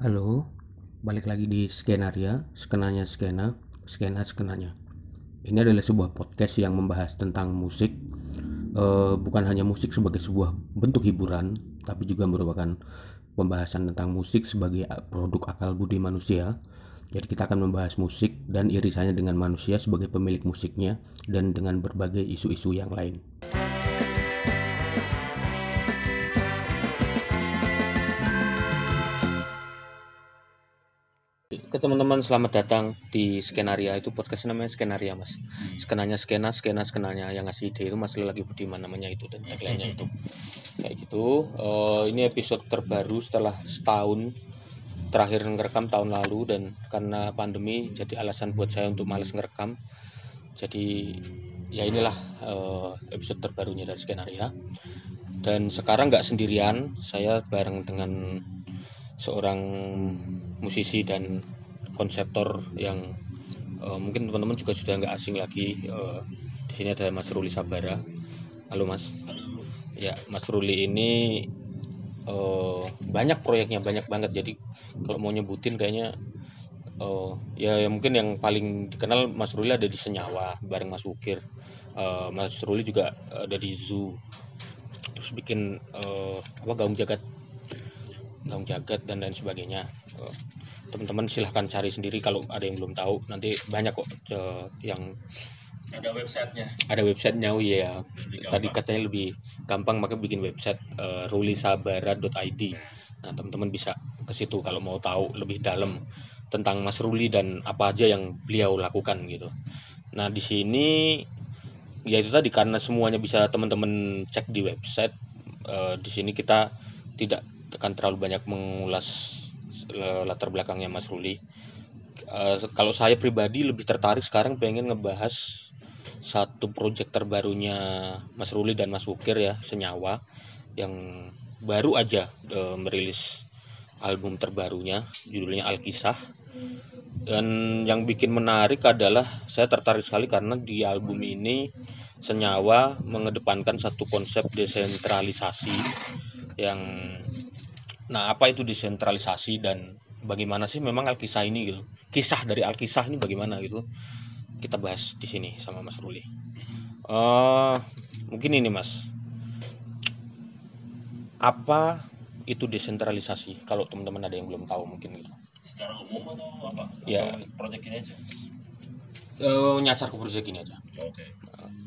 Halo, balik lagi di Skenaria, skenanya skena, skena skenanya. Ini adalah sebuah podcast yang membahas tentang musik, Eh, bukan hanya musik sebagai sebuah bentuk hiburan, tapi juga merupakan pembahasan tentang musik sebagai produk akal budi manusia. Jadi kita akan membahas musik dan irisannya dengan manusia sebagai pemilik musiknya dan dengan berbagai isu-isu yang lain. Ke teman-teman selamat datang di Skenaria. Itu podcast namanya Skenaria mas. Skenanya skena skena skenanya yang ngasih ide itu mas lagi Budiman namanya itu dan tagline itu. Kayak gitu. Uh, ini episode terbaru setelah setahun terakhir ngerekam tahun lalu dan karena pandemi jadi alasan buat saya untuk males ngerekam. Jadi ya inilah uh, episode terbarunya dari Skenaria. Dan sekarang nggak sendirian saya bareng dengan seorang musisi dan konseptor yang uh, mungkin teman-teman juga sudah nggak asing lagi uh, di sini ada Mas Ruli Sabara. Halo Mas. Ya Mas Ruli ini uh, banyak proyeknya banyak banget. Jadi kalau mau nyebutin kayaknya uh, ya, ya mungkin yang paling dikenal Mas Ruli ada di Senyawa bareng Mas Ukir uh, Mas Ruli juga ada di Zoo. Terus bikin uh, apa gaung jagat gaung jagat dan lain sebagainya. Teman-teman silahkan cari sendiri kalau ada yang belum tahu. Nanti banyak kok uh, yang ada websitenya. Ada websitenya oh iya. Tadi katanya lebih gampang maka bikin website uh, rulisabara.id nah teman-teman bisa ke situ kalau mau tahu lebih dalam tentang Mas Ruli dan apa aja yang beliau lakukan gitu. Nah di sini ya itu tadi karena semuanya bisa teman-teman cek di website uh, di sini kita tidak akan terlalu banyak mengulas latar belakangnya Mas Ruli. Uh, kalau saya pribadi lebih tertarik sekarang pengen ngebahas satu proyek terbarunya Mas Ruli dan Mas Wukir ya Senyawa yang baru aja uh, merilis album terbarunya judulnya Alkisah dan yang bikin menarik adalah saya tertarik sekali karena di album ini Senyawa mengedepankan satu konsep desentralisasi yang Nah, apa itu desentralisasi dan bagaimana sih memang Alkisah ini gitu? Kisah dari Alkisah ini bagaimana gitu? Kita bahas di sini sama Mas Ruli. Uh, mungkin ini Mas, apa itu desentralisasi? Kalau teman-teman ada yang belum tahu mungkin gitu. Secara umum atau apa? Ya. Proyek ini aja. Uh, nyasar ke proyek ini aja. Oke. Okay.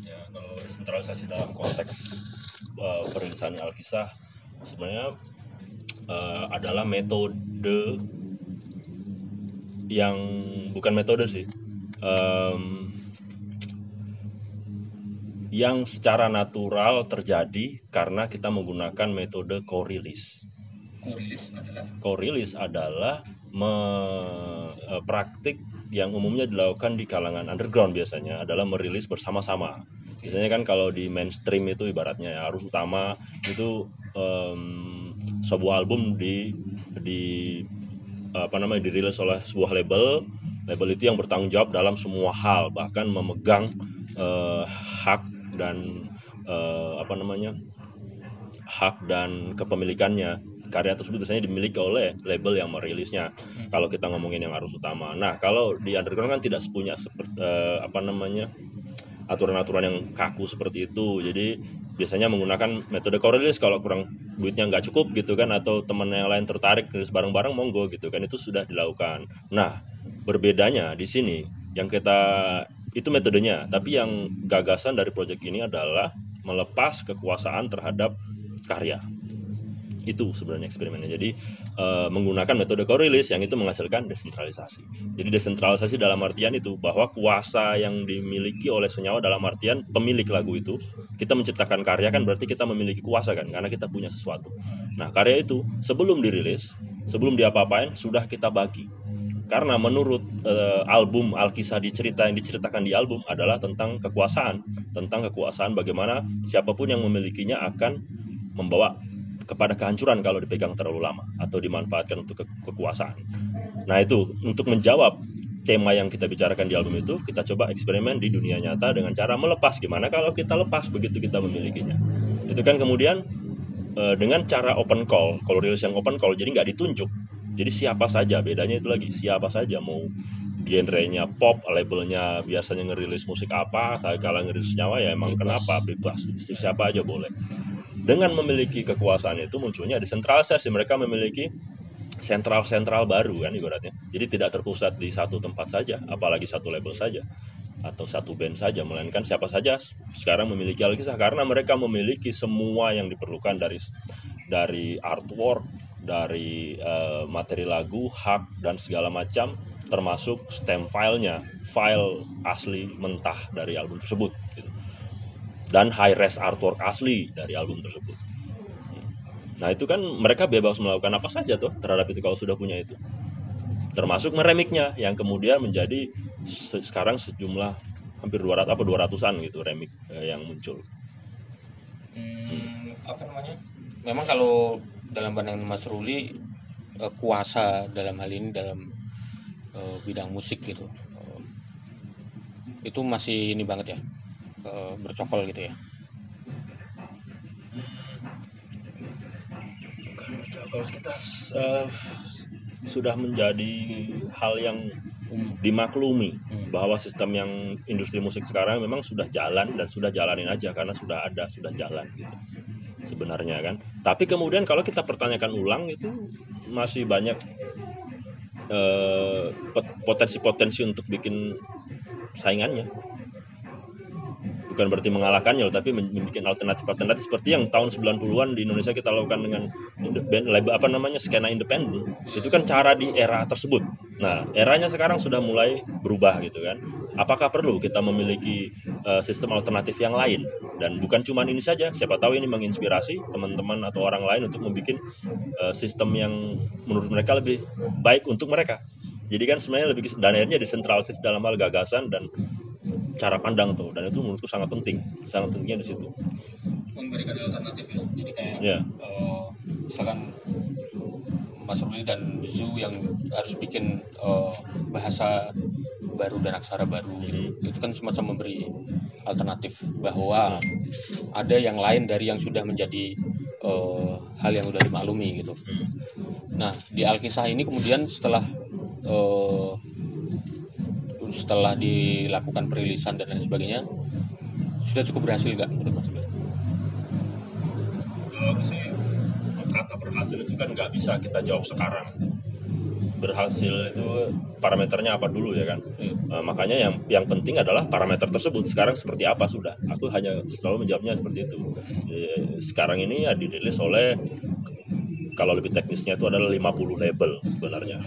Ya kalau desentralisasi dalam konteks uh, perilisan Alkisah sebenarnya uh, adalah metode yang bukan metode sih um, yang secara natural terjadi karena kita menggunakan metode co-release. Co-release adalah adalah me, uh, praktik yang umumnya dilakukan di kalangan underground biasanya adalah merilis bersama-sama. Biasanya kan kalau di mainstream itu ibaratnya ya, harus utama itu um, sebuah album di di apa namanya dirilis oleh sebuah label. Label itu yang bertanggung jawab dalam semua hal bahkan memegang uh, hak dan uh, apa namanya hak dan kepemilikannya. Karya tersebut biasanya dimiliki oleh label yang merilisnya hmm. kalau kita ngomongin yang harus utama. Nah kalau di underground kan tidak punya seperti uh, apa namanya aturan-aturan yang kaku seperti itu. Jadi biasanya menggunakan metode correlate kalau kurang duitnya nggak cukup gitu kan atau teman yang lain tertarik nulis bareng-bareng monggo gitu kan. Itu sudah dilakukan. Nah berbedanya di sini yang kita itu metodenya. Tapi yang gagasan dari proyek ini adalah melepas kekuasaan terhadap karya itu sebenarnya eksperimennya. Jadi uh, menggunakan metode co-release yang itu menghasilkan desentralisasi. Jadi desentralisasi dalam artian itu bahwa kuasa yang dimiliki oleh senyawa dalam artian pemilik lagu itu kita menciptakan karya kan berarti kita memiliki kuasa kan karena kita punya sesuatu. Nah karya itu sebelum dirilis, sebelum diapa-apain sudah kita bagi. Karena menurut uh, album Alkisah dicerita yang diceritakan di album adalah tentang kekuasaan, tentang kekuasaan bagaimana siapa pun yang memilikinya akan membawa kepada kehancuran kalau dipegang terlalu lama atau dimanfaatkan untuk ke kekuasaan. Nah itu untuk menjawab tema yang kita bicarakan di album itu, kita coba eksperimen di dunia nyata dengan cara melepas. Gimana kalau kita lepas begitu kita memilikinya? Itu kan kemudian e, dengan cara open call, kalau rilis yang open call, jadi nggak ditunjuk. jadi siapa saja bedanya itu lagi siapa saja mau genrenya pop labelnya biasanya ngerilis musik apa kalau ngerilis nyawa ya emang Bebas. kenapa bebas siapa aja boleh dengan memiliki kekuasaan itu munculnya desentralisasi mereka memiliki sentral-sentral baru kan ibaratnya. Jadi tidak terpusat di satu tempat saja apalagi satu label saja atau satu band saja melainkan siapa saja sekarang memiliki Alkisah. Karena mereka memiliki semua yang diperlukan dari dari artwork dari eh, materi lagu hak dan segala macam termasuk stem filenya file asli mentah dari album tersebut. Dan high res artwork asli dari album tersebut nah itu kan mereka bebas melakukan apa saja tuh terhadap itu kalau sudah punya itu termasuk meremiknya yang kemudian menjadi se- sekarang sejumlah hampir 200 apa 200-an gitu remik eh, yang muncul. Hmm, apa namanya? Memang kalau dalam pandangan Mas Ruli eh, kuasa dalam hal ini dalam eh, bidang musik gitu. eh, itu masih ini banget ya. Eh, bercokol gitu ya. Bukan kita eh, sudah menjadi hal yang dimaklumi Hmm. bahwa sistem yang industri musik sekarang memang sudah jalan dan sudah jalanin aja karena sudah ada sudah jalan gitu sebenarnya kan tapi kemudian kalau kita pertanyakan ulang itu masih banyak eh, pot- potensi-potensi untuk bikin saingannya bukan berarti mengalahkannya loh tapi membuat alternatif-alternatif seperti yang tahun 90-an di Indonesia kita lakukan dengan apa namanya skena independen itu kan cara di era tersebut. Nah eranya sekarang sudah mulai berubah gitu kan. Apakah perlu kita memiliki eh, sistem alternatif yang lain? Dan bukan cuma ini saja siapa tahu ini menginspirasi teman-teman atau orang lain untuk membuat eh, sistem yang menurut mereka lebih baik untuk mereka. Jadi kan sebenarnya lebih dan akhirnya desentralisasi dalam hal gagasan dan cara pandang tuh dan itu menurutku sangat penting sangat pentingnya di situ Memberikan alternatif ya. Jadi kayak ya eh, misalkan Mas Ruli dan Zu yang harus bikin eh, bahasa baru dan aksara baru gitu. itu kan semacam memberi alternatif bahwa ada yang lain dari yang sudah menjadi eh, hal yang sudah dimaklumi gitu. Hmm. Nah di Alkisah ini kemudian setelah eh, setelah dilakukan perilisan dan lain sebagainya sudah cukup berhasil nggak menurut Mas kalau sih kata berhasil itu kan nggak bisa kita jawab sekarang. Berhasil itu parameternya apa dulu ya kan? Eh, makanya yang yang penting adalah parameter tersebut. Sekarang seperti apa? Sudah. Aku hanya selalu menjawabnya seperti itu. Eh, sekarang ini ya dirilis oleh kalau lebih teknisnya itu adalah 50 label sebenarnya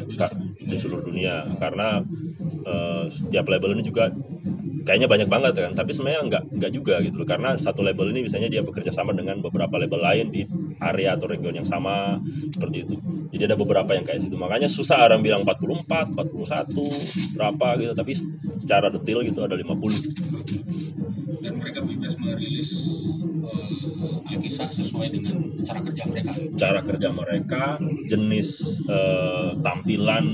di seluruh dunia. Karena eh, setiap label ini juga kayaknya banyak banget kan tapi sebenarnya nggak nggak juga gitu loh. Karena satu label ini misalnya dia bekerja sama dengan beberapa label lain di area atau region yang sama seperti itu. Jadi ada beberapa yang kayak situ. Makanya susah orang bilang 44 41 berapa gitu. Tapi secara detail gitu ada 50 dan mereka bebas merilis Alkisah sesuai dengan cara kerja mereka. cara kerja mereka, jenis eh, tampilan,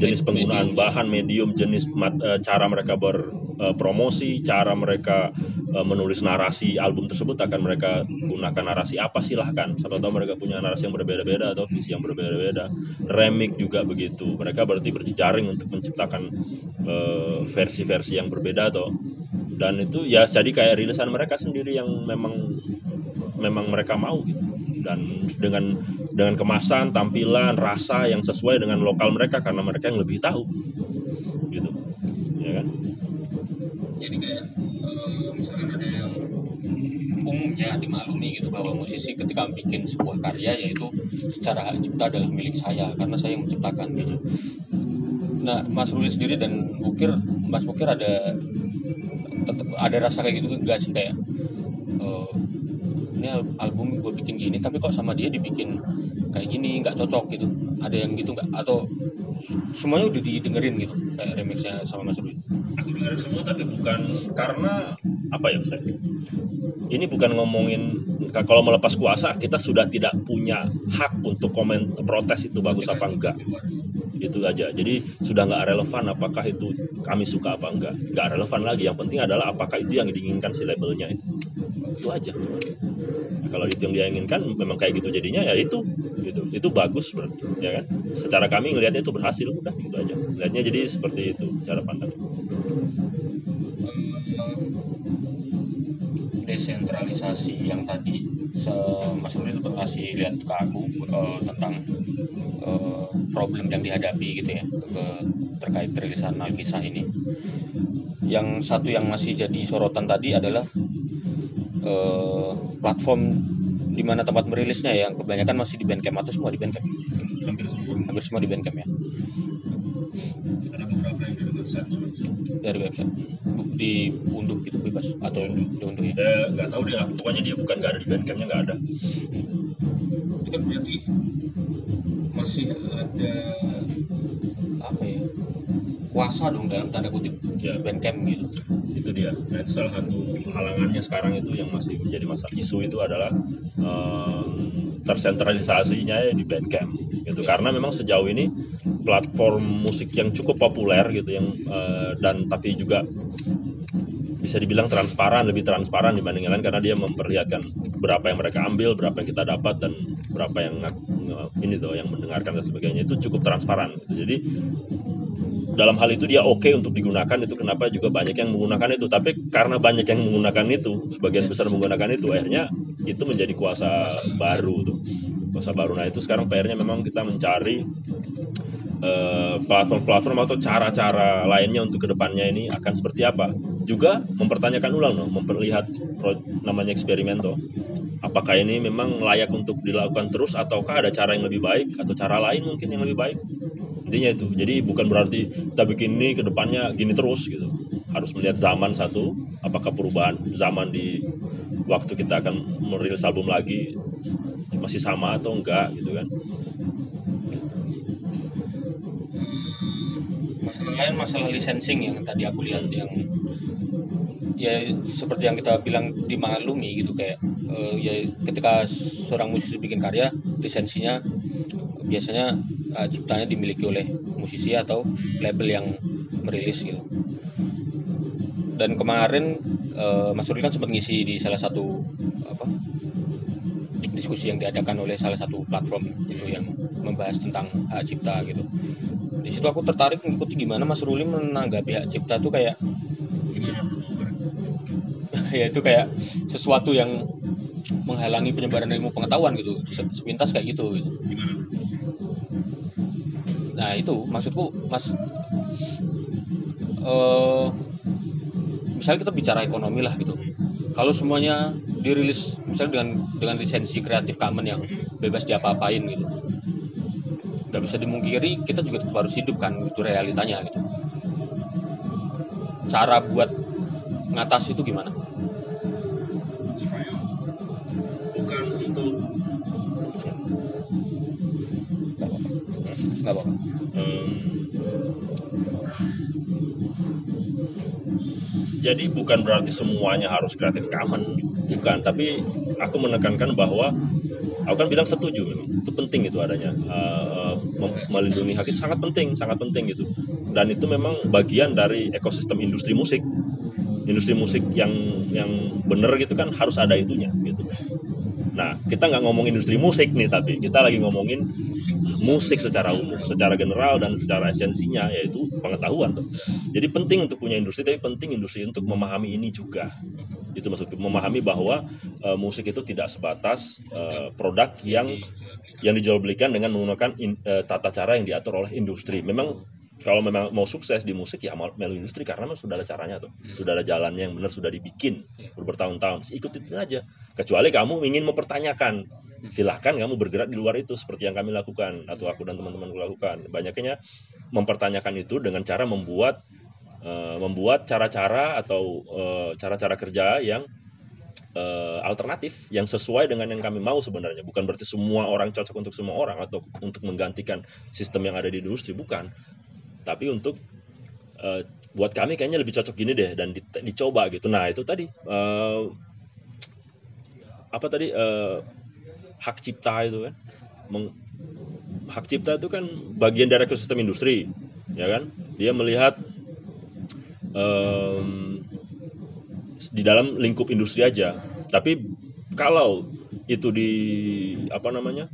jenis Med- penggunaan medium. bahan, medium, jenis mat- eh, cara mereka berpromosi, cara mereka eh, menulis narasi album tersebut akan mereka gunakan narasi apa silahkan. Siapa tahu mereka punya narasi yang berbeda-beda atau visi yang berbeda-beda. Remix juga begitu. Mereka berarti berjejaring untuk menciptakan eh, versi-versi yang berbeda atau dan itu ya jadi kayak rilisan mereka sendiri yang memang memang mereka mau gitu. Dan dengan dengan kemasan tampilan rasa yang sesuai dengan lokal mereka karena mereka yang lebih tahu gitu. Ya kan? Jadi kayak uh, misalkan ada yang umumnya dimaklumi gitu bahwa musisi ketika bikin sebuah karya yaitu secara hak cipta adalah milik saya karena saya yang menciptakan gitu. Nah, Mas Ruli sendiri dan Bukir, Mas Bukir ada tetap ada rasa kayak gitu enggak sih kayak eh, ini al- album gue bikin gini tapi kok sama dia dibikin kayak gini nggak cocok gitu. Ada yang gitu nggak atau semuanya udah didengerin gitu kayak remixnya sama Mas Ruli aku dengar semua tapi bukan karena apa ya Fred? Ini bukan ngomongin kalau melepas kuasa kita sudah tidak punya hak untuk komen protes itu bagus apa enggak itu aja. Jadi sudah nggak relevan apakah itu kami suka apa enggak. Nggak relevan lagi. Yang penting adalah apakah itu yang diinginkan si labelnya. Itu itu aja. Nah, kalau itu yang dia inginkan memang kayak gitu jadinya ya itu. Gitu. Itu bagus berarti ya kan? Secara kami ngelihatnya itu berhasil udah gitu aja. Lihatnya jadi seperti itu cara pandang desentralisasi yang tadi Mas Ruli kasih lihat ke aku uh, tentang uh, problem yang dihadapi gitu ya ke, terkait perilisan Alkisah ini. Yang satu yang masih jadi sorotan tadi adalah uh, platform di mana tempat merilisnya ya, yang kebanyakan masih di Bandcamp atau semua di Bandcamp. hampir semua Hampir semua di Bandcamp ya. ada beberapa yang dari website Dari website diunduh gitu bebas atau diunduh ya. eh, nggak tahu dia pokoknya dia bukan nggak ada di bandcampnya nggak ada itu kan berarti masih ada apa ya kuasa dong dalam tanda kutip Ya. Bandcamp gitu itu dia nah itu salah satu halangannya sekarang itu yang masih menjadi masalah isu itu adalah em, tersentralisasinya ya di Bandcamp gitu Ya. karena memang sejauh ini platform musik yang cukup populer gitu yang eh, dan tapi juga bisa dibilang transparan lebih transparan dibanding yang lain karena dia memperlihatkan berapa yang mereka ambil berapa yang kita dapat dan berapa yang ini tuh yang mendengarkan dan sebagainya itu cukup transparan. Gitu. jadi dalam hal itu dia oke untuk digunakan itu kenapa juga banyak yang menggunakan itu. Tapi karena banyak yang menggunakan itu sebagian besar menggunakan itu akhirnya itu menjadi kuasa baru tuh. Kuasa baru. Nah itu sekarang PR-nya memang kita mencari eh, platform-platform atau cara-cara lainnya untuk ke depannya ini akan seperti apa. Juga mempertanyakan ulang dong memperlihat namanya eksperimen tuh apakah ini memang layak untuk dilakukan terus ataukah ada cara yang lebih baik atau cara lain mungkin yang lebih baik? Intinya itu. Jadi bukan berarti kita bikin ini ke depannya gini terus gitu. Harus melihat zaman satu apakah perubahan zaman di waktu kita akan merilis album lagi masih sama atau enggak gitu kan? Masalah lain masalah licensing yang tadi aku lihat yang ya seperti yang kita bilang dimaklumi gitu kayak eh, ya ketika seorang musisi bikin karya lisensinya biasanya eh, ciptanya dimiliki oleh musisi atau label yang merilis gitu. Dan kemarin eh, Mas Ruli kan sempat ngisi di salah satu apa diskusi yang diadakan oleh salah satu platform itu yang membahas tentang hak cipta gitu. Di situ aku tertarik mengikuti gimana Mas Ruli menanggapi hak cipta tuh kayak ya itu kayak sesuatu yang menghalangi penyebaran ilmu pengetahuan gitu. Se- sepintas kayak gitu, gitu. nah itu maksudku mas eh misalnya kita bicara ekonomi lah gitu. Kalau semuanya dirilis misalnya dengan dengan lisensi Creative Commons yang bebas diapa-apain gitu. Nggak bisa dimungkiri kita juga harus hidup kan itu realitanya gitu. Cara buat ngatasi itu gimana nggak em, jadi bukan berarti semuanya harus Creative Commons bukan tapi aku menekankan bahwa aku kan bilang setuju itu penting itu adanya. Mem- melindungi hak itu sangat penting sangat penting gitu. Dan itu memang bagian dari ekosistem industri musik. Industri musik yang yang bener gitu kan harus ada itunya gitu. Nah kita nggak ngomong industri musik nih tapi kita lagi ngomongin musik secara umum secara general dan secara esensinya yaitu pengetahuan tuh. Jadi penting untuk punya industri tapi penting industri untuk memahami ini juga. Itu maksudku memahami bahwa eh, musik itu tidak sebatas eh, produk yang yang dijual belikan dengan menggunakan in- eh, tata cara yang diatur oleh industri. Memang kalau memang mau sukses di musik ya melalui industri karena memang sudah ada caranya tuh. Sudah ada jalannya yang benar sudah dibikin bertahun-tahun. Ikut itu aja. Kecuali kamu ingin mempertanyakan silahkan kamu bergerak di luar itu seperti yang kami lakukan atau aku dan teman-temanku lakukan. Banyaknya mempertanyakan itu dengan cara membuat eh, membuat cara-cara atau eh, cara-cara kerja yang eh, alternatif yang sesuai dengan yang kami mau sebenarnya. Bukan berarti semua orang cocok untuk semua orang atau untuk menggantikan sistem yang ada di industri bukan tapi untuk eh, buat kami kayaknya lebih cocok gini deh dan di- dicoba gitu. Nah itu tadi eh, apa tadi eh, hak cipta itu kan? Meng- hak cipta itu kan bagian dari ekosistem industri ya kan? Dia melihat em, di dalam lingkup industri aja. Tapi kalau itu di apa namanya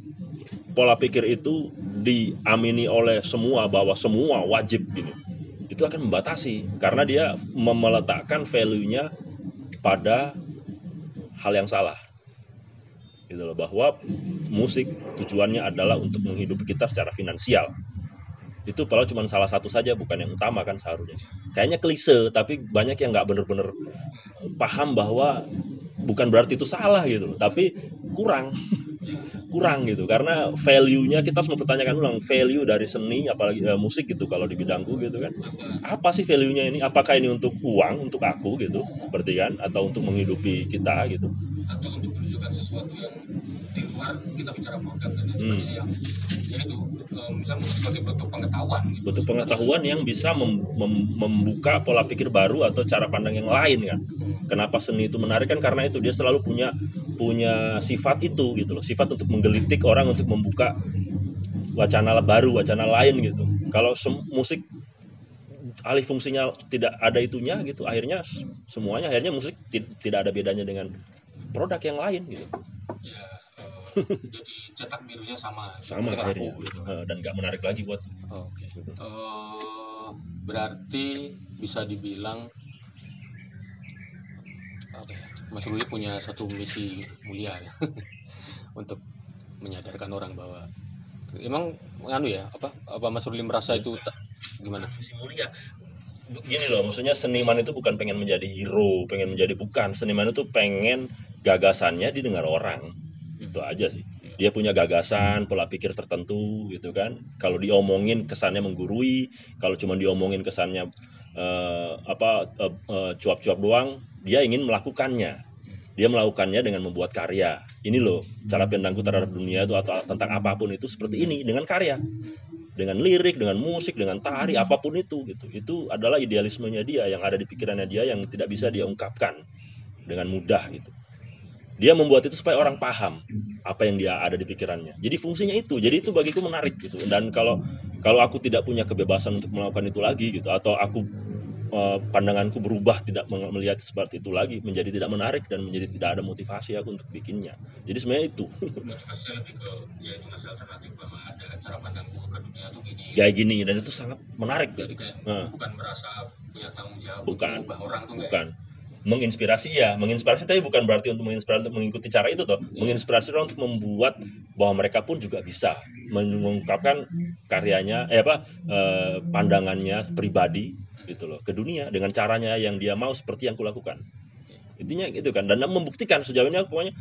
pola pikir itu diamini oleh semua bahwa semua wajib gitu itu akan membatasi karena dia meletakkan value-nya pada hal yang salah. Gitu loh bahwa musik tujuannya adalah untuk menghidupi kita secara finansial. Itu kalau cuma salah satu saja bukan yang utama kan seharusnya. Kayaknya klise tapi banyak yang nggak bener-bener paham bahwa bukan berarti itu salah gitu tapi kurang kurang gitu. Karena value-nya kita harus mempertanyakan ulang value dari seni apalagi uh, musik gitu kalau di bidangku gitu kan. Apa sih value-nya ini? Apakah ini untuk uang untuk aku gitu berarti kan? Atau untuk menghidupi kita gitu. Atau untuk menunjukkan sesuatu yang di luar kita bicara produk dan sebagainya hmm. yang ya itu uh, misalnya musik sebagai bentuk pengetahuan gitu. bentuk pengetahuan yang bisa mem mem membuka pola pikir baru atau cara pandang yang lain kan? Kenapa seni itu menarik? Kan karena itu dia selalu punya punya sifat itu gitu loh. Sifat untuk menggelitik orang untuk membuka wacana baru wacana lain gitu. Kalau musik alih fungsinya tidak ada itunya gitu akhirnya semuanya akhirnya musik tidak ada bedanya dengan produk yang lain gitu. Ya jadi cetak birunya sama sama akhirnya aku, gitu. uh, dan nggak menarik lagi buat oh, oke okay. gitu. uh, berarti bisa dibilang Oke, Mas Ruli punya satu misi mulia ya untuk menyadarkan orang bahwa emang nganu ya apa apa Mas Ruli merasa itu tak, gimana? Misi mulia. Gini loh, maksudnya seniman itu bukan pengen menjadi hero, pengen menjadi bukan. Seniman itu pengen gagasannya didengar orang. Itu aja sih. Dia punya gagasan, pola pikir tertentu gitu kan. Kalau diomongin kesannya menggurui, kalau cuma diomongin kesannya uh, apa uh, uh, cuap-cuap doang, dia ingin melakukannya. Dia melakukannya dengan membuat karya. Ini loh cara pandangku terhadap dunia itu atau tentang apa pun itu seperti ini dengan karya. Dengan lirik dengan musik dengan tari apa pun itu gitu. Itu adalah idealismenya dia yang ada di pikirannya dia yang tidak bisa dia ungkapkan dengan mudah gitu dia membuat itu supaya orang paham apa yang dia ada di pikirannya. Jadi fungsinya itu. Jadi itu bagiku menarik gitu. Dan kalau kalau aku tidak punya kebebasan untuk melakukan itu lagi gitu atau aku Eh, pandanganku berubah tidak melihat seperti itu lagi menjadi tidak menarik dan menjadi tidak ada motivasi aku untuk bikinnya. Jadi sebenarnya itu. Motivasi lebih ke ya itu masih alternatif bahwa ada cara pandangku ke dunia tuh gini. Kayak gini dan itu sangat menarik. Jadi kayak nah. bukan merasa punya tanggung jawab bukan. orang tuh bukan. kayak. Menginspirasi ya menginspirasi tapi bukan berarti untuk menginspirasi untuk mengikuti cara itu toh. Yeah. menginspirasi orang untuk membuat bahwa mereka pun juga bisa mengungkapkan karyanya eh apa eh, pandangannya pribadi gitu loh ke dunia dengan caranya yang dia mau seperti yang kulakukan. Intinya gitu kan dan membuktikan sejauh ini aku pokoknya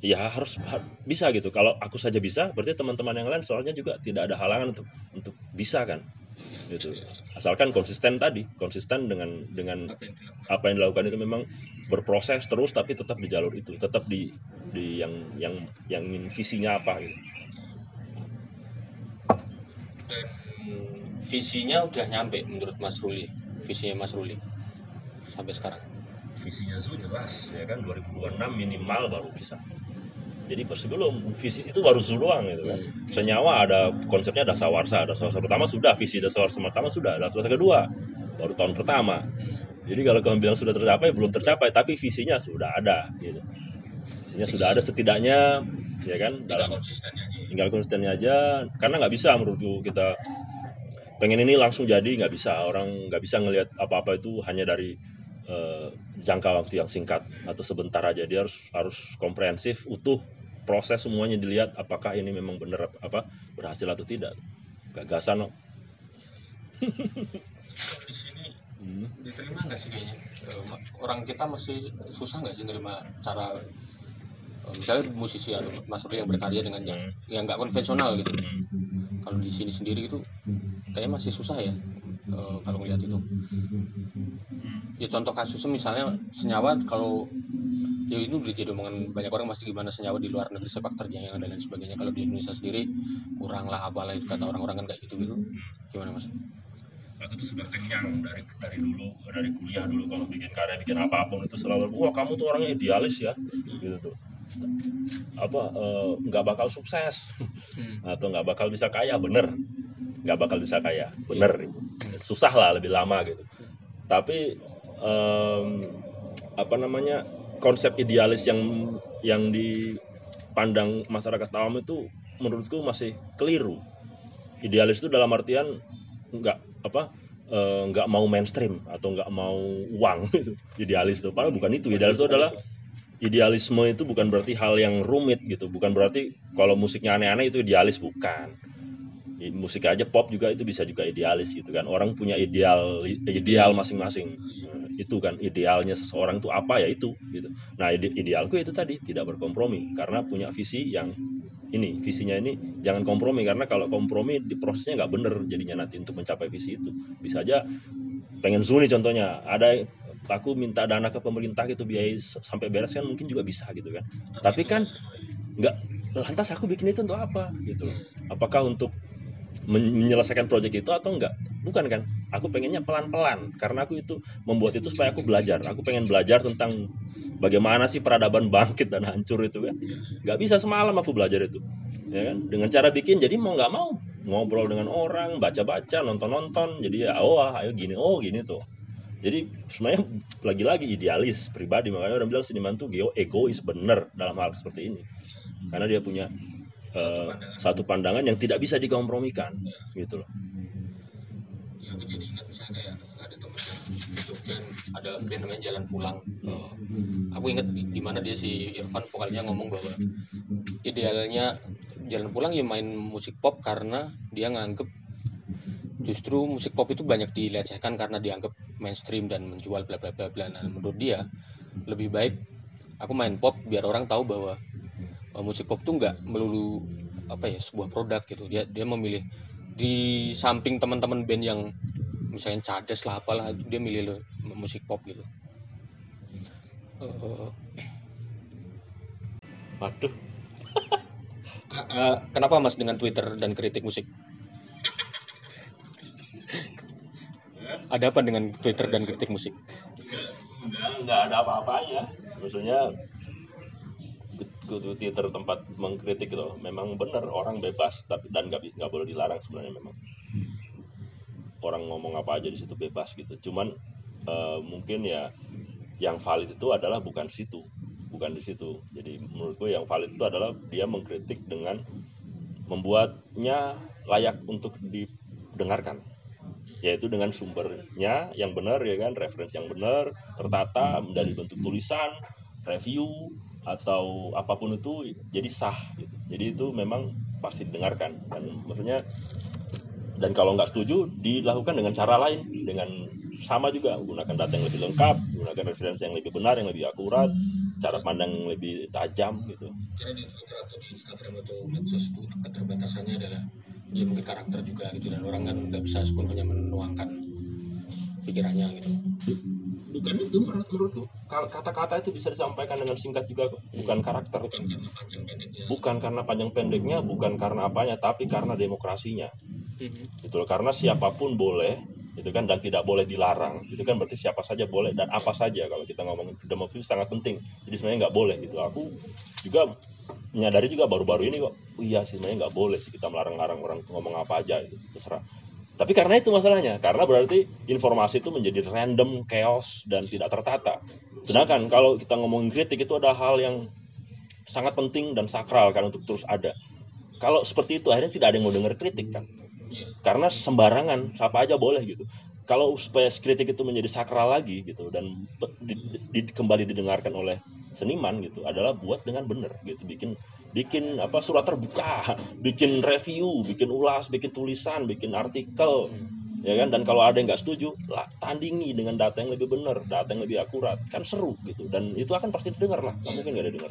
ya harus bisa gitu. Kalau aku saja bisa berarti teman-teman yang lain soalnya juga tidak ada halangan untuk untuk bisa kan gitu. Asalkan konsisten tadi konsisten dengan dengan apa yang dilakukan. itu memang berproses terus tapi tetap di jalur itu tetap di di yang yang yang visinya apa gitu. Dan visinya udah nyampe menurut Mas Ruli. Visinya Mas Ruli. Sampai sekarang. Visinya Zu jelas ya kan? 2026 minimal baru bisa jadi sebelum visi itu baru doang gitu kan. Hmm. senyawa ada konsepnya ada sawarsa ada sawarsa pertama sudah. Visi ada sawarsa pertama sudah. Ada sawarsa kedua baru tahun pertama. Jadi kalau kamu bilang sudah tercapai belum tercapai tapi visinya sudah ada gitu. Visinya sudah ada setidaknya ya kan tinggal konsistennya aja. tinggal konsistennya aja. Karena nggak bisa menurutku kita pengen ini langsung jadi nggak bisa. Orang nggak bisa ngelihat apa-apa itu hanya dari uh, jangka waktu yang singkat atau sebentar aja. Dia harus harus komprehensif utuh proses semuanya dilihat apakah ini memang benar apa berhasil atau tidak gagasan no. di sini hmm. diterima nggak sih kayaknya eh, orang kita masih susah nggak sih nerima cara eh, misalnya musisi atau maksudnya yang berkarya dengan yang hmm. yang nggak konvensional gitu hmm. kalau di sini sendiri itu kayaknya masih susah ya uh, kalau ngeliat itu ya contoh kasusnya misalnya senyawa kalau ya itu udah jadi omongan banyak orang masih gimana senyawa di luar negeri sepak terjang dan lain sebagainya. Kalau di Indonesia sendiri kurang lah apalah itu kata orang-orang kan kayak gitu gitu. Gimana mas? aku tuh sudah kenyang dari dari dulu dari kuliah dulu. Kalau bikin karya bikin apa pun itu selalu wah kamu tuh orangnya idealis ya. Gitu tuh. Apa eh, nggak uh, bakal sukses. Hmm. atau nggak bakal bisa kaya. Bener. Nggak bakal bisa kaya. Bener. Susah lah lebih lama gitu. Tapi um, apa namanya konsep idealis yang yang dipandang masyarakat awam itu menurutku masih keliru. Idealis itu dalam artian nggak apa eh, nggak mau mainstream atau nggak mau uang. Itu idealis itu padahal bukan itu. Idealis itu adalah idealisme itu bukan berarti hal yang rumit gitu. Bukan berarti kalau musiknya aneh-aneh itu idealis bukan musik aja pop juga itu bisa juga idealis gitu kan. Orang punya ideal ideal masing-masing. Itu kan idealnya seseorang itu apa ya itu gitu. Nah ide- idealku itu tadi tidak berkompromi. Karena punya visi yang ini visinya ini jangan kompromi. Karena kalau kompromi di prosesnya nggak bener jadinya nanti untuk mencapai visi itu. Bisa aja pengen Zuni contohnya. Ada aku minta dana ke pemerintah gitu biaya sampai beres kan mungkin juga bisa gitu kan. Tapi kan nggak lantas aku bikin itu untuk apa gitu apakah untuk menyelesaikan proyek itu atau enggak? Bukan kan? Aku pengennya pelan-pelan karena aku itu membuat itu supaya aku belajar. Aku pengen belajar tentang bagaimana sih peradaban bangkit dan hancur itu kan? Nggak bisa semalam aku belajar itu ya kan? Dengan cara bikin jadi mau nggak mau. Ngobrol dengan orang baca-baca nonton-nonton jadi ya oh ah, ayo gini oh gini tuh. Jadi sebenarnya lagi-lagi idealis pribadi makanya orang bilang seniman tuh geo egois bener dalam hal seperti ini. Karena dia punya eh, satu pandangan yang tidak bisa dikompromikan gitu loh. Ya aku jadi ingat misalnya kayak ada temen yang di Jogja ada band namanya Jalan Pulang. Eh, aku ingat di, di mana dia si Irfan vokalnya ngomong bahwa idealnya Jalan Pulang ya main musik pop karena dia nganggep justru musik pop itu banyak dilecehkan karena dianggap mainstream dan menjual bla bla bla bla. Nah menurut dia lebih baik aku main pop biar orang tahu bahwa musik pop tuh nggak melulu apa ya sebuah produk gitu. Dia dia memilih di samping teman-teman band yang misalnya cades lah apalah dia milih lo- musik pop gitu. Eh, waduh. Eh, kenapa mas dengan Twitter dan kritik musik? Ada apa dengan Twitter dan kritik musik? Enggak enggak ada apa-apanya. Maksudnya ke Twitter tempat mengkritik itu memang benar orang bebas tapi dan nggak nggak boleh dilarang sebenarnya memang. Orang ngomong apa aja di situ bebas gitu. Cuman eh, mungkin ya yang valid itu adalah bukan situ. Bukan di situ. Jadi menurutku yang valid itu adalah dia mengkritik dengan membuatnya layak untuk didengarkan. Yaitu dengan sumbernya yang benar ya kan? Referensi yang benar tertata dari bentuk tulisan review atau apa pun itu jadi sah gitu. jadi itu memang pasti didengarkan. Dan maksudnya dan kalau nggak setuju dilakukan dengan cara lain dengan sama juga. Gunakan data yang lebih lengkap gunakan referensi yang lebih benar yang lebih akurat cara pandang yang lebih tajam gitu. Karena di Twitter atau di Instagram atau medsos itu keterbatasannya adalah ya mungkin karakter juga gitu dan orang kan nggak bisa sepenuhnya menuangkan pikirannya gitu bukan itu menurut menurutku. Kata-kata itu bisa disampaikan dengan singkat juga kok. bukan karakter. Bukan karena panjang pendeknya. Bukan karena panjang pendeknya bukan karena apanya tapi karena demokrasinya. Gitu loh. Karena siapa pun boleh itu kan dan tidak boleh dilarang. Itu kan berarti siapa saja boleh dan apa saja. Kalau kita ngomongin freedom of speech sangat penting. Jadi sebenarnya nggak boleh gitu. Aku juga menyadari juga baru-baru ini kok. Oh iya sih sebenarnya nggak boleh sih kita melarang-larang orang ngomong apa aja itu terserah tapi karena itu masalahnya karena berarti informasi itu menjadi random chaos dan tidak tertata. Sedangkan kalau kita ngomongin kritik itu ada hal yang sangat penting dan sakral kan untuk terus ada. Kalau seperti itu akhirnya tidak ada yang mau dengar kritik kan. Karena sembarangan siapa aja boleh gitu kalau supaya kritik itu menjadi sakral lagi gitu dan di- di- kembali didengarkan oleh seniman gitu adalah buat dengan benar gitu bikin bikin apa surat terbuka bikin review bikin ulas bikin tulisan bikin artikel ya kan? Dan kalau ada yang nggak setuju lah tandingi dengan data yang lebih benar data yang lebih akurat. Kan seru gitu. Dan itu akan pasti didengar lah. Nggak mungkin nggak jadi ada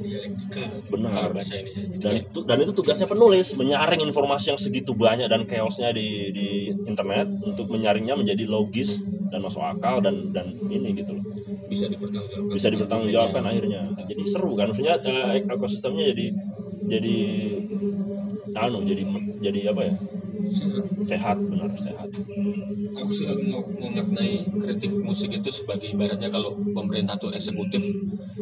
dialektika. Benar. bahasa ini. Dan itu dan itu tugasnya penulis menyaring informasi yang segitu banyak dan chaosnya di di internet untuk menyaringnya menjadi logis dan masuk akal dan dan ini gitu loh. Bisa dipertanggungjawabkan. Bisa dipertanggungjawabkan akhirnya. Jadi seru kan? Maksudnya eh, ekosistemnya jadi jadi anu jadi jadi apa ya sehat. Sehat benar sehat. Aku mau memaknai kritik musik itu sebagai ibaratnya kalau pemerintah itu eksekutif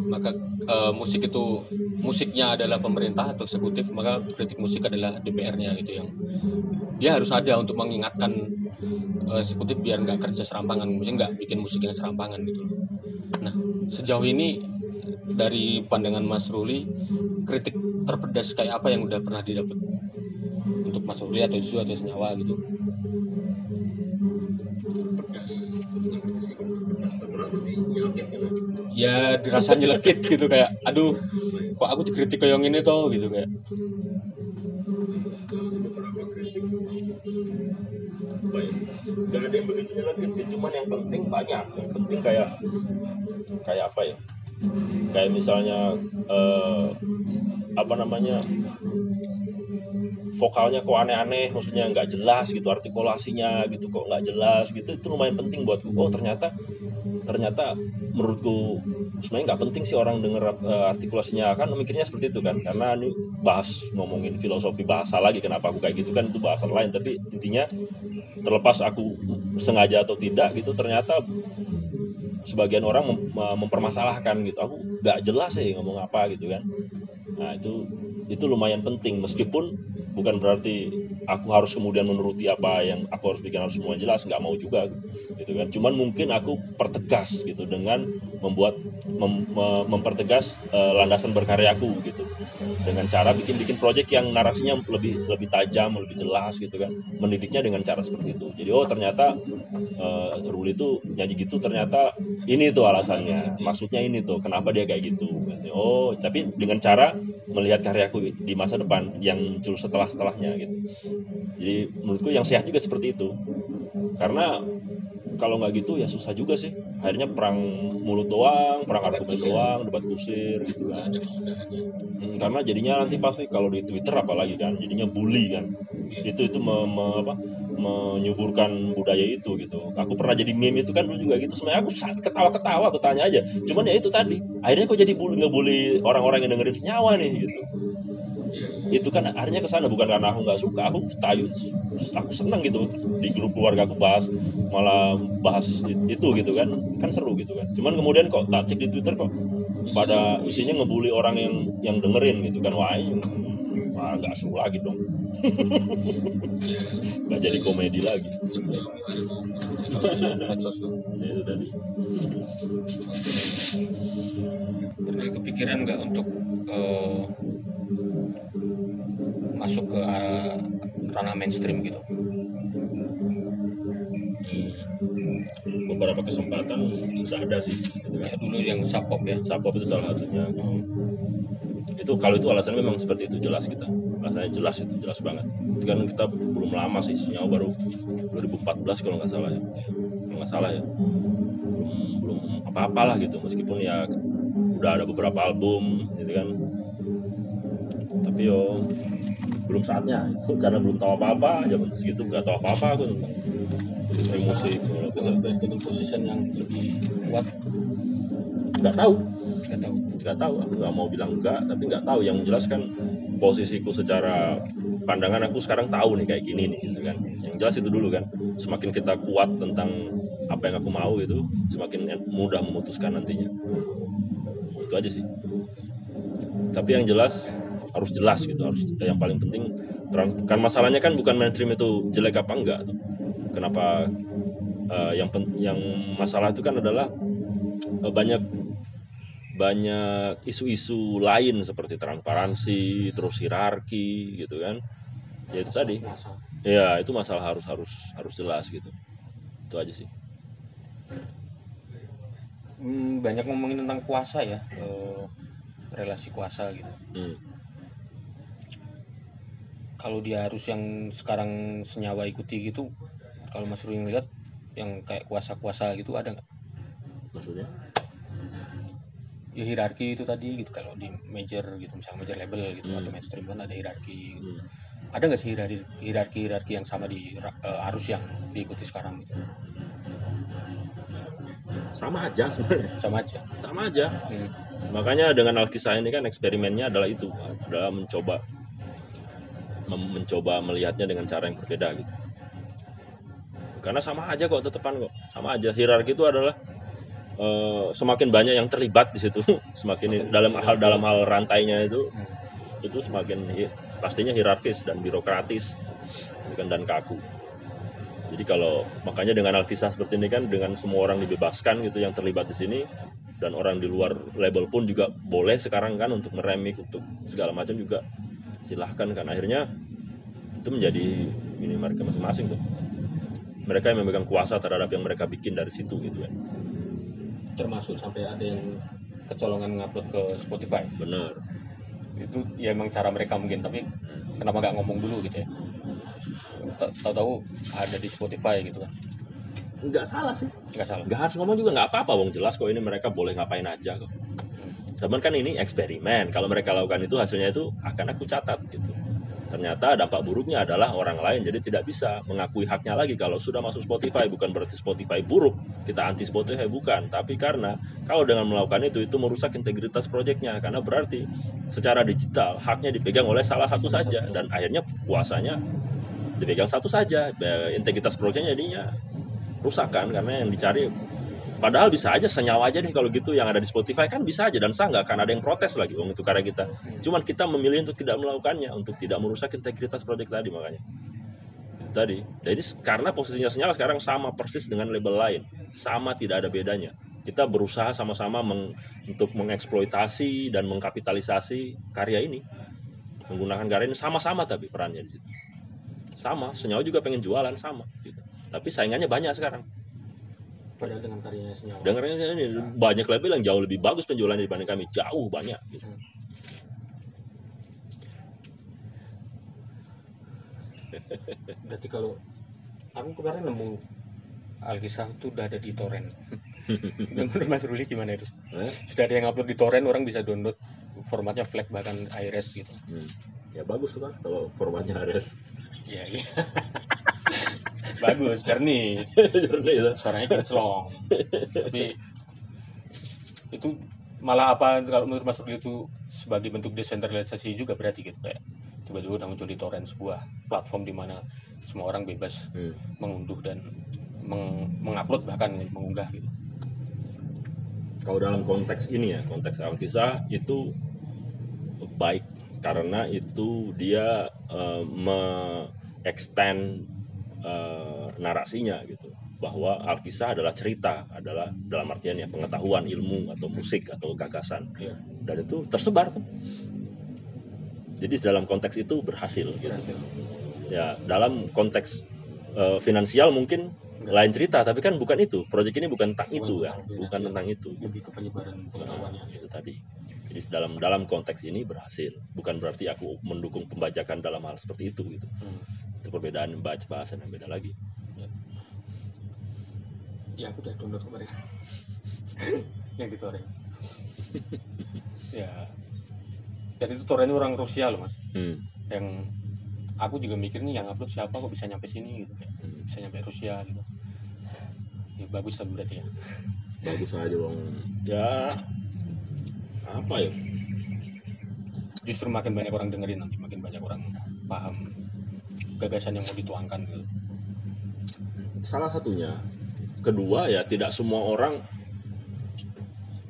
maka eh, musik itu musiknya adalah pemerintah atau eksekutif maka kritik musik adalah DPR-nya gitu yang dia harus ada untuk mengingatkan eh, eksekutif biar nggak kerja serampangan. Mungkin nggak bikin musik yang serampangan gitu nah sejauh ini dari pandangan Mas Ruli kritik terpedas kayak apa yang udah pernah didapat untuk Mas Ruli atau Zu atau senyawa gitu. Pedas. Kan ya dirasa nyelekit gitu kayak aduh kok aku dikritik kayak ini toh? gitu kayak. Ya nggak ada yang begitu nyelekit sih cuman yang penting banyak. Yang penting kayak kayak apa ya? Kayak misalnya eh, apa namanya vokalnya kok aneh-aneh maksudnya nggak jelas gitu artikulasinya gitu kok nggak jelas gitu itu lumayan penting buatku oh ternyata ternyata menurutku sebenarnya nggak penting sih orang denger eh, artikulasinya. Kan mikirnya seperti itu kan karena ini bahas ngomongin filosofi bahasa lagi kenapa aku kayak gitu kan itu bahasan lain. Tapi intinya terlepas aku sengaja atau tidak gitu ternyata sebagian orang mem- mempermasalahkan gitu. Aku nggak jelas sih ngomong apa gitu kan. Nah itu itu lumayan penting meskipun bukan berarti aku harus kemudian menuruti apa yang aku harus bikin harus semua jelas nggak mau juga gitu kan. Cuman mungkin aku pertegas gitu dengan membuat mem- me- mempertegas eh, landasan berkaryaku gitu. Dengan cara bikin-bikin project yang narasinya lebih lebih tajam lebih jelas gitu kan. Mendidiknya dengan cara seperti itu. Jadi oh ternyata eh, Ruli itu nyanyi gitu ternyata ini tuh alasannya. Maksudnya ini tuh kenapa dia kayak gitu? Oh tapi dengan cara melihat karyaku di masa depan yang muncul setelah setelahnya gitu jadi menurutku yang sehat juga seperti itu. Karena kalau nggak gitu ya susah juga sih. Akhirnya perang mulut doang perang argumen doang debat kusir gitu kan. Hmm, karena jadinya nanti pasti kalau di Twitter apalagi kan jadinya bully kan. Itu itu me- me- apa, menyuburkan budaya itu gitu. Aku pernah jadi meme itu kan dulu juga gitu. Sebenarnya aku ketawa-ketawa aku tanya aja. Cuman ya itu tadi. Akhirnya kok jadi bully ngebully orang-orang yang dengerin senyawa nih gitu itu kan akhirnya ke sana bukan karena aku nggak suka aku tahu aku seneng gitu. Di grup keluarga aku bahas malah bahas itu gitu kan. Kan seru gitu kan. Cuman kemudian kok tak cek di twitter kok pada isinya ngebully orang yang yang dengerin gitu kan. Wah ini wah nggak seru lagi dong. Nggak jadi komedi lagi. Itu tadi. Pernah kepikiran nggak untuk eh, masuk ke eh, ranah mainstream gitu. Hmm. beberapa kesempatan sudah ada sih gitu ya kan dulu yang sapop ya. Sapop itu salah satunya. Hmm. itu kalau itu alasannya memang seperti itu jelas kita. Alasannya jelas itu jelas banget. Itu kan kita belum lama sih senyawa baru 2014 kalau nggak salah ya. Kalau nggak salah ya. Belum belum apa-apalah gitu meskipun ya udah ada beberapa album gitu kan. Tapi yo belum saatnya. Karena belum tahu apa-apa zaman segitu nggak tahu apa-apa aku tentang dengan bargaining position yang lebih kuat? Nggak tahu. Nggak tahu. Nggak tahu. Aku nggak mau bilang enggak tapi nggak tahu. Yang jelas kan posisiku secara pandangan aku sekarang tahu nih kayak gini nih gitu kan. Yang jelas itu dulu kan. Semakin kita kuat tentang apa yang aku mau gitu semakin mudah memutuskan nantinya. Itu aja sih. Tapi yang jelas harus jelas gitu harus yang paling penting terang kan masalahnya kan bukan mainstream itu jelek apa enggak tuh kenapa eh, yang pen- yang masalah itu kan adalah eh, banyak banyak isu-isu lain seperti transparansi, terus hierarki gitu kan. Ya itu tadi. Ya, itu masalah harus harus harus jelas gitu. Itu aja sih. Hmm, banyak ngomongin tentang kuasa ya eh, relasi kuasa gitu Hmm. Kalau dia harus yang sekarang senyawa ikuti gitu kalau Mas Rui ngeliat yang kayak kuasa-kuasa gitu ada nggak Maksudnya? ya hierarki itu tadi gitu kalau di major gitu misalnya major label gitu Hmm. atau mainstream kan ada hierarki gitu. Hmm. ada nggak sih hierarki hierarki hierarki yang sama di eh, arus yang diikuti sekarang gitu Sama aja sebenarnya. sama aja Sama aja. Hmm. Makanya dengan Alkisah ini kan eksperimennya adalah itu, adalah mencoba mencoba melihatnya dengan cara yang berbeda gitu. Karena sama aja kok tetepan kok, sama aja. Hierarki itu adalah eh, semakin banyak yang terlibat di situ, semakin dalam hal dalam hal rantainya itu Hmm. itu semakin pastinya hierarkis dan birokratis bukan dan kaku. Jadi kalau makanya dengan Alkisah seperti ini kan dengan semua orang dibebaskan gitu yang terlibat di sini dan orang di luar label pun juga boleh sekarang kan untuk meremik untuk segala macam juga silahkan kan akhirnya itu menjadi ini mereka masing-masing tuh. Mereka yang memegang kuasa terhadap yang mereka bikin dari situ gitu kan termasuk sampai ada yang kecolongan ngupload ke Spotify. Benar. Itu ya emang cara mereka mungkin tapi kenapa nggak ngomong dulu gitu ya? Ta- tahu-tahu ada di Spotify gitu kan? Nggak salah sih. Nggak salah. Nggak harus ngomong juga nggak apa-apa wong. Jelas kok ini mereka boleh ngapain aja kok Cuman kan ini eksperimen. Kalau mereka lakukan itu hasilnya itu akan aku catat gitu. Ternyata dampak buruknya adalah orang lain jadi tidak bisa mengakui haknya lagi kalau sudah masuk Spotify bukan berarti Spotify buruk. Kita anti Spotify bukan, tapi karena kalau dengan melakukan itu itu merusak integritas proyeknya karena berarti secara digital haknya dipegang oleh salah satu saja dan akhirnya kuasanya dipegang satu saja. Integritas proyeknya jadinya rusak kan karena yang dicari Padahal bisa aja senyawa aja deh kalau gitu yang ada di Spotify kan bisa aja dan sah nggak akan ada yang protes lagi wong itu karya kita. Hmm. Cuman kita memilih untuk tidak melakukannya untuk tidak merusak integritas proyek tadi makanya. Itu tadi. Jadi karena posisinya senyawa sekarang sama persis dengan label lain, sama tidak ada bedanya. Kita berusaha sama-sama meng- untuk mengeksploitasi dan mengkapitalisasi karya ini. Menggunakan karya ini sama-sama tapi perannya di situ. Sama, senyawa juga pengen jualan sama gitu. Tapi saingannya banyak sekarang. Padahal dengan karyanya senyawa Dengarnya ini banyak label yang jauh lebih bagus penjualannya dibanding kami, jauh banyak. Gitu. Hmm. berarti kalau aku kemarin nemu Alkisah itu udah ada di torrent menurut Mas Ruli gimana itu Eh? sudah ada yang upload di torrent orang bisa download formatnya FLAC bahkan IRS gitu Hmm. Ya bagus tuh kan kalau formatnya Ares. iya iya bagus jernih Jernih itu. suaranya kinclong tapi itu malah apa kalau menurut Mas Ruli itu sebagai bentuk desentralisasi juga berarti gitu kayak tiba-tiba udah muncul di torrent sebuah platform di mana semua orang bebas Hmm. mengunduh dan meng mengupload bahkan mengunggah gitu Kalau dalam konteks ini ya, konteks Alkisah itu baik karena itu dia eh, me-extend eh, narasinya gitu bahwa Alkisah adalah cerita, adalah dalam artian ya pengetahuan, ilmu atau musik atau gagasan Iya. dan itu tersebar tuh. Jadi dalam konteks itu berhasil gitu. berhasil ya dalam konteks eh, finansial mungkin Enggak. lain cerita tapi kan bukan itu proyek ini bukan tentang Bukan itu kan finansial. bukan tentang itu lebih ke penyebaran pengetahuannya Nah, itu tadi jadi dalam dalam konteks ini berhasil bukan berarti aku mendukung pembajakan dalam hal seperti itu gitu Hmm. Itu perbedaan baca bahasan yang beda lagi. Ya aku udah download kemarin. Yang di torrent. Ya. Dan itu torrentnya orang Rusia loh mas. Hmm. yang aku juga mikir nih yang upload siapa kok bisa nyampe sini gitu Hmm. bisa nyampe Rusia gitu. Ya bagus tapi berarti ya. Bagus aja bang. Ya apa ya? Justru makin banyak orang dengerin nanti makin banyak orang paham gagasan yang mau dituangkan gitu. Salah satunya. Kedua ya tidak semua orang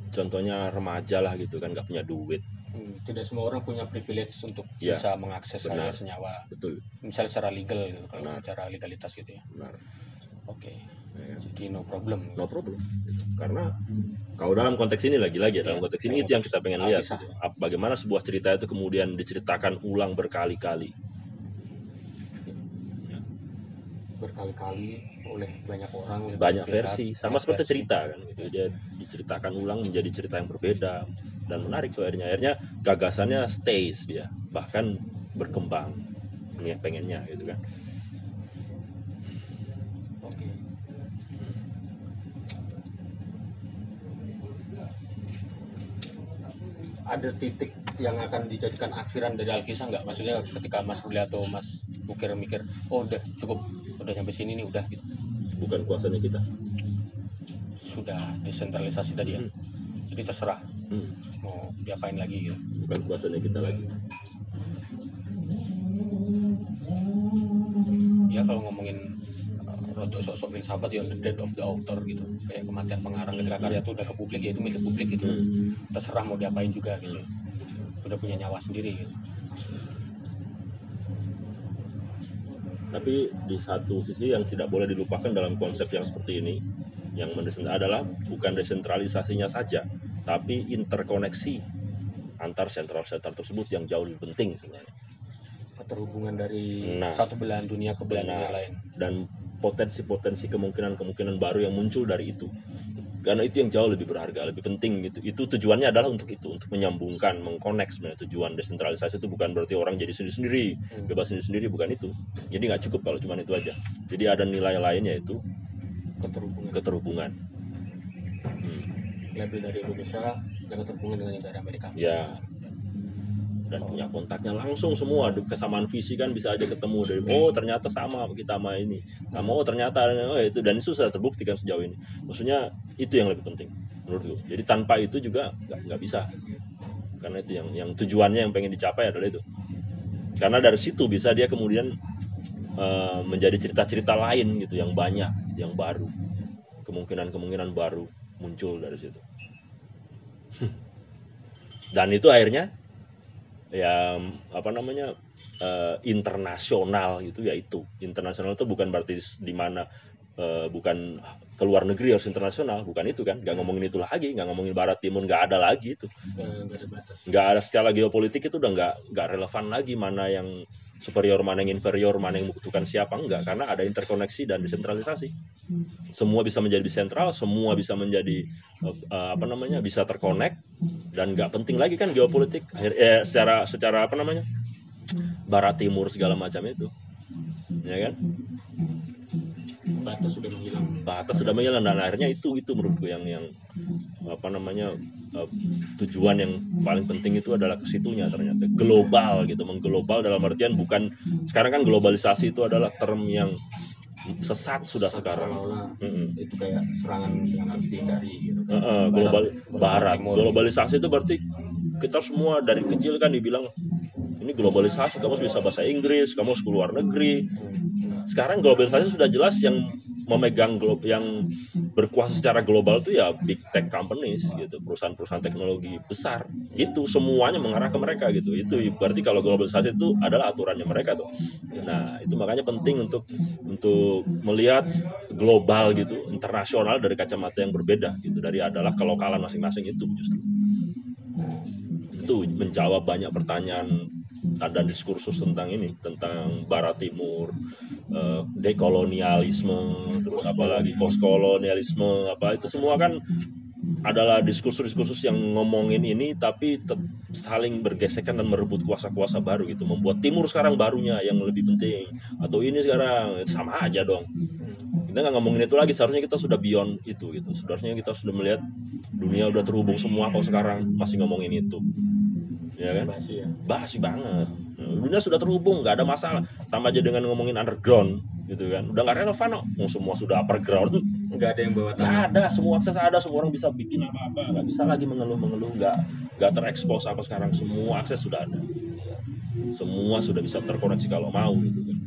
contohnya remaja lah gitu kan nggak punya duit. Hmm, tidak semua orang punya privilege untuk Ya, bisa mengakses benar. hal senyawa. Betul. Misalnya secara legal gitu kalau Benar. bicara legalitas gitu ya. Benar. Oke. Ya. jadi no problem no problem. Karena kalau dalam konteks ini lagi-lagi ya, dalam Ya, konteks ini itu yang kita pengen lihat. gitu. Ap- bagaimana sebuah cerita itu kemudian diceritakan ulang berkali-kali berkali-kali oleh banyak orang oleh banyak pihak, versi. sama banyak seperti versi. cerita kan? Gitu. dia diceritakan ulang menjadi cerita yang berbeda dan menarik tuh akhirnya. Akhirnya gagasannya stays dia bahkan berkembang ini pengennya gitu kan. Oke. Ada titik yang akan dijadikan akhiran dari Alkisah nggak? Maksudnya ketika Mas Ruli atau Mas Bukir mikir oh udah cukup udah sampai sini nih udah gitu. Bukan kuasanya kita? Sudah desentralisasi tadi ya? Hmm. jadi terserah. Hmm, mau diapain lagi gitu. Bukan kuasanya kita lagi. Ya kalau ngomongin uh, rotok sok-sok filsafat ya the death of the author gitu. Kayak kematian pengarang ketika karya itu udah ke publik ya itu milik publik gitu. Hmm. terserah mau diapain juga gitu. Udah punya nyawa sendiri gitu. Tapi di satu sisi yang tidak boleh dilupakan dalam konsep yang seperti ini, yang mendesentralisasi adalah bukan desentralisasinya saja tapi interkoneksi antar sentral-sentral tersebut yang jauh lebih penting sebenarnya. Keterhubungan dari Nah. satu belahan dunia ke belahan dunia lain. Dan potensi-potensi kemungkinan-kemungkinan baru yang muncul dari itu karena itu yang jauh lebih berharga lebih penting gitu itu tujuannya adalah untuk itu untuk menyambungkan mengkonek sebenarnya tujuan desentralisasi itu bukan berarti orang jadi sendiri-sendiri Hmm. bebas sendiri-sendiri bukan itu jadi nggak cukup kalau cuma itu aja jadi ada nilai lain yaitu keterhubungan keterhubungan Hmm. label dari Indonesia yang keterhubungan dengan negara Amerika Ya. Dan punya kontaknya langsung semua kesamaan visi kan bisa aja ketemu dari oh ternyata sama kita sama ini. Sama oh ternyata oh itu. Dan itu sudah terbukti kan sejauh ini. Maksudnya itu yang lebih penting menurutku jadi tanpa itu juga nggak nggak bisa. Karena itu yang yang tujuannya yang pengen dicapai adalah itu. Karena dari situ bisa dia kemudian eh, menjadi cerita-cerita lain gitu yang banyak yang baru. Kemungkinan-kemungkinan baru muncul dari situ. Dan itu akhirnya ya apa namanya eh, internasional gitu ya itu. Internasional itu bukan berarti di- mana eh, bukan ke luar negeri harus internasional bukan itu kan? Nggak ngomongin itu lagi nggak ngomongin barat timur nggak ada lagi itu. Nggak ada skala geopolitik itu udah nggak nggak relevan lagi mana yang superior mana yang inferior mana yang membutuhkan siapa enggak karena ada interkoneksi dan desentralisasi. Semua bisa menjadi sentral semua bisa menjadi eh, apa namanya bisa terkonek dan nggak penting lagi kan geopolitik eh, secara secara apa namanya barat timur segala macam itu. Ya kan batas sudah menghilang. Batas sudah menghilang dan akhirnya itu itu menurutku yang yang apa namanya eh, tujuan yang paling penting itu adalah ke situnya ternyata. Global gitu mengglobal dalam artian bukan sekarang kan globalisasi itu adalah term yang sesat sudah sekarang. seolah-olah. Mm-mm. itu kayak serangan yang harus dihindari gitu kan. Eh, global barat Timur. globalisasi itu berarti kita semua dari kecil kan dibilang ini globalisasi kamu harus bisa bahasa Inggris kamu harus keluar negeri. Hmm. Sekarang globalisasi sudah jelas yang memegang glo- yang berkuasa secara global itu ya big tech companies gitu perusahaan-perusahaan teknologi besar. Itu semuanya mengarah ke mereka gitu. Itu berarti kalau globalisasi itu adalah aturannya mereka tuh. Nah itu makanya penting untuk untuk melihat global gitu internasional dari kacamata yang berbeda gitu. Dari adalah kelokalan masing-masing itu justru. Itu menjawab banyak pertanyaan ada diskursus tentang ini tentang barat timur eh, dekolonialisme terus apalagi postkolonialisme apa itu semua kan adalah diskursus-diskursus yang ngomongin ini tapi saling bergesekan dan merebut kuasa-kuasa baru gitu. Membuat timur sekarang barunya yang lebih penting atau ini sekarang sama aja dong. Kita nggak ngomongin itu lagi seharusnya kita sudah beyond itu gitu. Seharusnya kita sudah melihat dunia udah terhubung semua kok sekarang masih ngomongin itu ya kan? Basi ya. Basi banget. Dunia sudah terhubung nggak ada masalah. Sama aja dengan ngomongin underground gitu kan. Udah nggak relevan kok. Mau semua sudah upperground nggak ada yang bawa nggak tangan ada. Semua akses ada. Semua orang bisa bikin apa-apa. Nggak bisa lagi mengeluh-mengeluh. Nggak nggak terekspos apa sekarang. Semua akses sudah ada. Semua sudah bisa terkoneksi kalau mau gitu kan.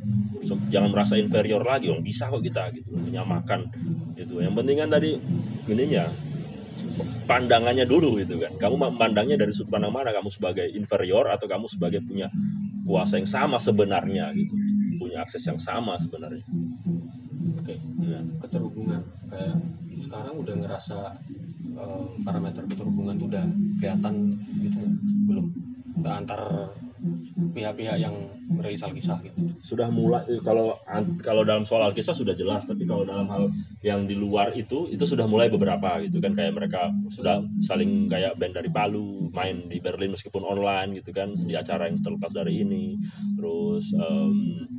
Jangan merasa inferior lagi. Orang bisa kok kita gitu. Menyamakan gitu. Yang penting kan tadi ininya pandangannya dulu gitu kan. Kamu memandangnya dari sudut pandang mana? Kamu sebagai inferior atau kamu sebagai punya kuasa yang sama sebenarnya gitu? Punya akses yang sama sebenarnya. Oke. Ya. keterhubungan. Kayak sekarang udah ngerasa eh, parameter keterhubungan tuh udah kelihatan gitu belum. Udah antar pihak-pihak yang merilis alkisah gitu. Sudah mulai eh, kalau kalau dalam soal Alkisah sudah jelas tapi kalau dalam hal yang di luar itu itu sudah mulai beberapa gitu kan kayak mereka sudah saling kayak band dari Palu main di Berlin meskipun online gitu kan di acara yang terlepas dari ini. Terus em,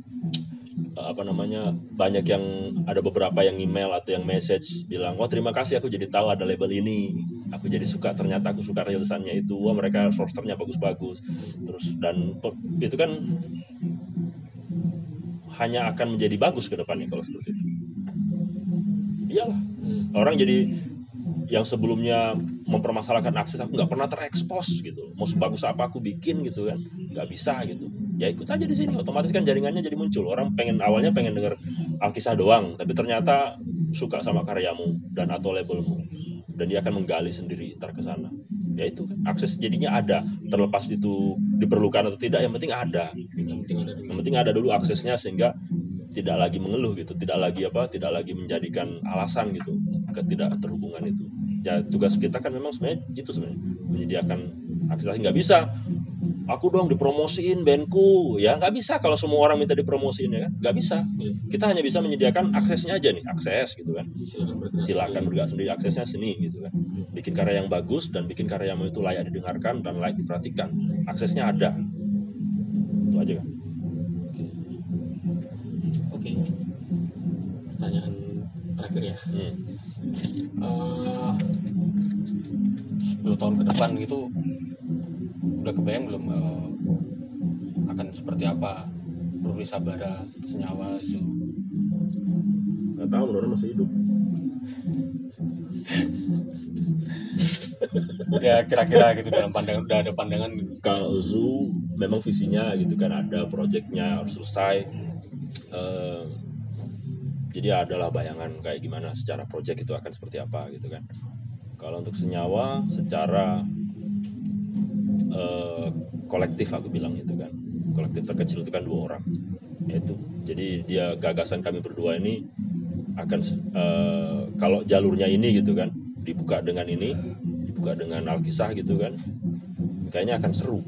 apa namanya banyak yang ada beberapa yang email atau yang message bilang wah terima kasih aku jadi tahu ada label ini aku jadi suka ternyata aku suka rilisannya itu. Wah mereka sourcernya bagus-bagus. Terus dan itu kan hanya akan menjadi bagus ke depannya kalau seperti itu. Iyalah. Orang jadi yang sebelumnya mempermasalahkan akses aku nggak pernah terekspos gitu. Mau sebagus apa aku bikin gitu kan? Nggak bisa gitu. Ya ikut aja di sini. Otomatis kan jaringannya jadi muncul. Orang pengen awalnya pengen denger Alkisah doang tapi ternyata suka sama karyamu dan atau labelmu dan dia akan menggali sendiri ntar ke sana. Ya itu kan akses jadinya ada. Terlepas itu diperlukan atau tidak yang penting ada. Yang penting ada dulu. Yang penting ada dulu aksesnya sehingga tidak lagi mengeluh gitu. Tidak lagi apa tidak lagi menjadikan alasan gitu ketidakterhubungan itu. Ya tugas kita kan memang sebenarnya itu sebenarnya. Menyediakan akses. Lagi nggak bisa aku dong dipromosiin bandku ya. Nggak bisa kalau semua orang minta dipromosiin ya kan? Nggak bisa. Iya. kita hanya bisa menyediakan aksesnya aja nih akses gitu kan. Silakan bergerak sendiri. aksesnya seni gitu kan. Bikin karya yang bagus dan bikin karya yang itu layak didengarkan dan layak diperhatikan. Aksesnya ada. Itu aja kan oke. Pertanyaan terakhir ya. Hmm. Eh, 10 tahun ke depan gitu udah kebayang belum eh, akan seperti apa? Ruli Sabara, Senyawa, Zoo nggak tahu mudah masih hidup. Ya kira-kira gitu dalam pandangan udah ada pandangan gitu. kalau Zoo memang visinya gitu kan ada proyeknya harus selesai. Eh, jadi adalah bayangan kayak gimana secara proyek itu akan seperti apa gitu kan. Kalau untuk senyawa secara eh, kolektif aku bilang itu kan. Kolektif terkecil itu kan dua orang yaitu. Jadi dia gagasan kami berdua ini akan eh, kalau jalurnya ini gitu kan dibuka dengan ini dibuka dengan alkisah gitu kan kayaknya akan seru.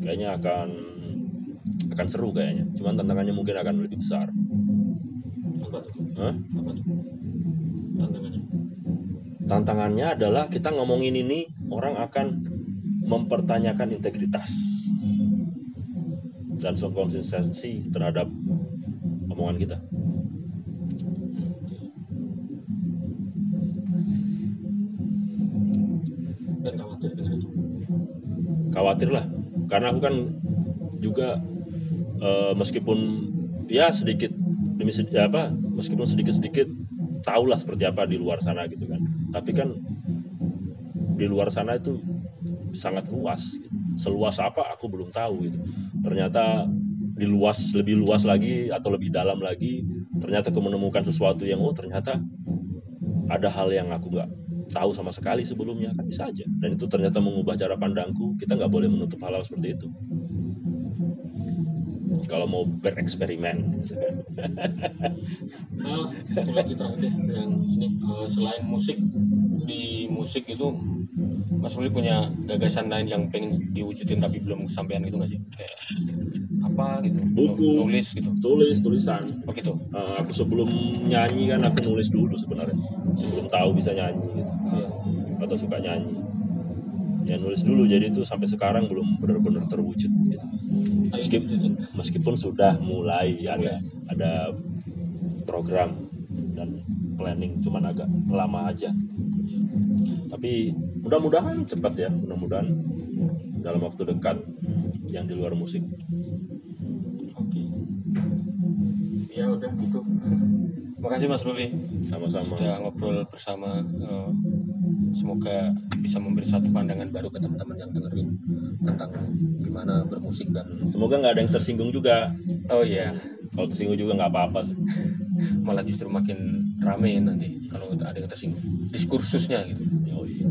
Kayaknya akan akan seru kayaknya. Cuman tantangannya mungkin akan lebih besar. Apa tuh? Hah? apa tuh? Tantangannya? Tantangannya adalah kita ngomongin ini orang akan mempertanyakan integritas dan konsistensi terhadap omongan kita. Dan khawatir dengan itu? Khawatir lah karena aku kan juga eh, meskipun ya sedikit demi sedi- ya apa meskipun sedikit sedikit tahulah seperti apa di luar sana gitu kan. Tapi kan di luar sana itu sangat luas gitu. seluas apa aku belum tahu gitu ternyata di luas lebih luas lagi atau lebih dalam lagi ternyata aku menemukan sesuatu yang oh ternyata ada hal yang aku nggak tahu sama sekali sebelumnya kan bisa aja dan itu ternyata mengubah cara pandangku kita nggak boleh menutup hal-hal seperti itu kalau mau bereksperimen. Ah, satu lagi terakhir deh yang ini eh, selain musik di musik itu Mas Ruli punya gagasan lain yang pengen diwujudin tapi belum kesampaian gitu nggak sih? Kayak apa gitu? Buku. nulis gitu. tulis tulisan. Oh gitu. Eh, aku sebelum nyanyi kan aku nulis dulu sebenarnya. Sebelum tahu bisa nyanyi gitu. Iya. atau suka nyanyi. Ya nulis dulu. Jadi itu sampai sekarang belum benar-benar terwujud gitu. diwujudin. meskipun sudah mulai ada ada program dan planning cuman agak lama aja. Tapi mudah-mudahan cepat ya mudah-mudahan dalam waktu dekat yang di luar musik. Oke. Ya udah gitu. Makasih Mas Ruli. Sama-sama. Sudah ngobrol bersama eh, semoga bisa memberi satu pandangan baru ke teman-teman yang dengerin tentang gimana bermusik dan semoga nggak ada yang tersinggung juga. Oh iya. Kalau tersinggung juga nggak apa-apa sih. malah justru makin rame nanti kalau ada yang tersinggung. Diskursusnya gitu. Yoi.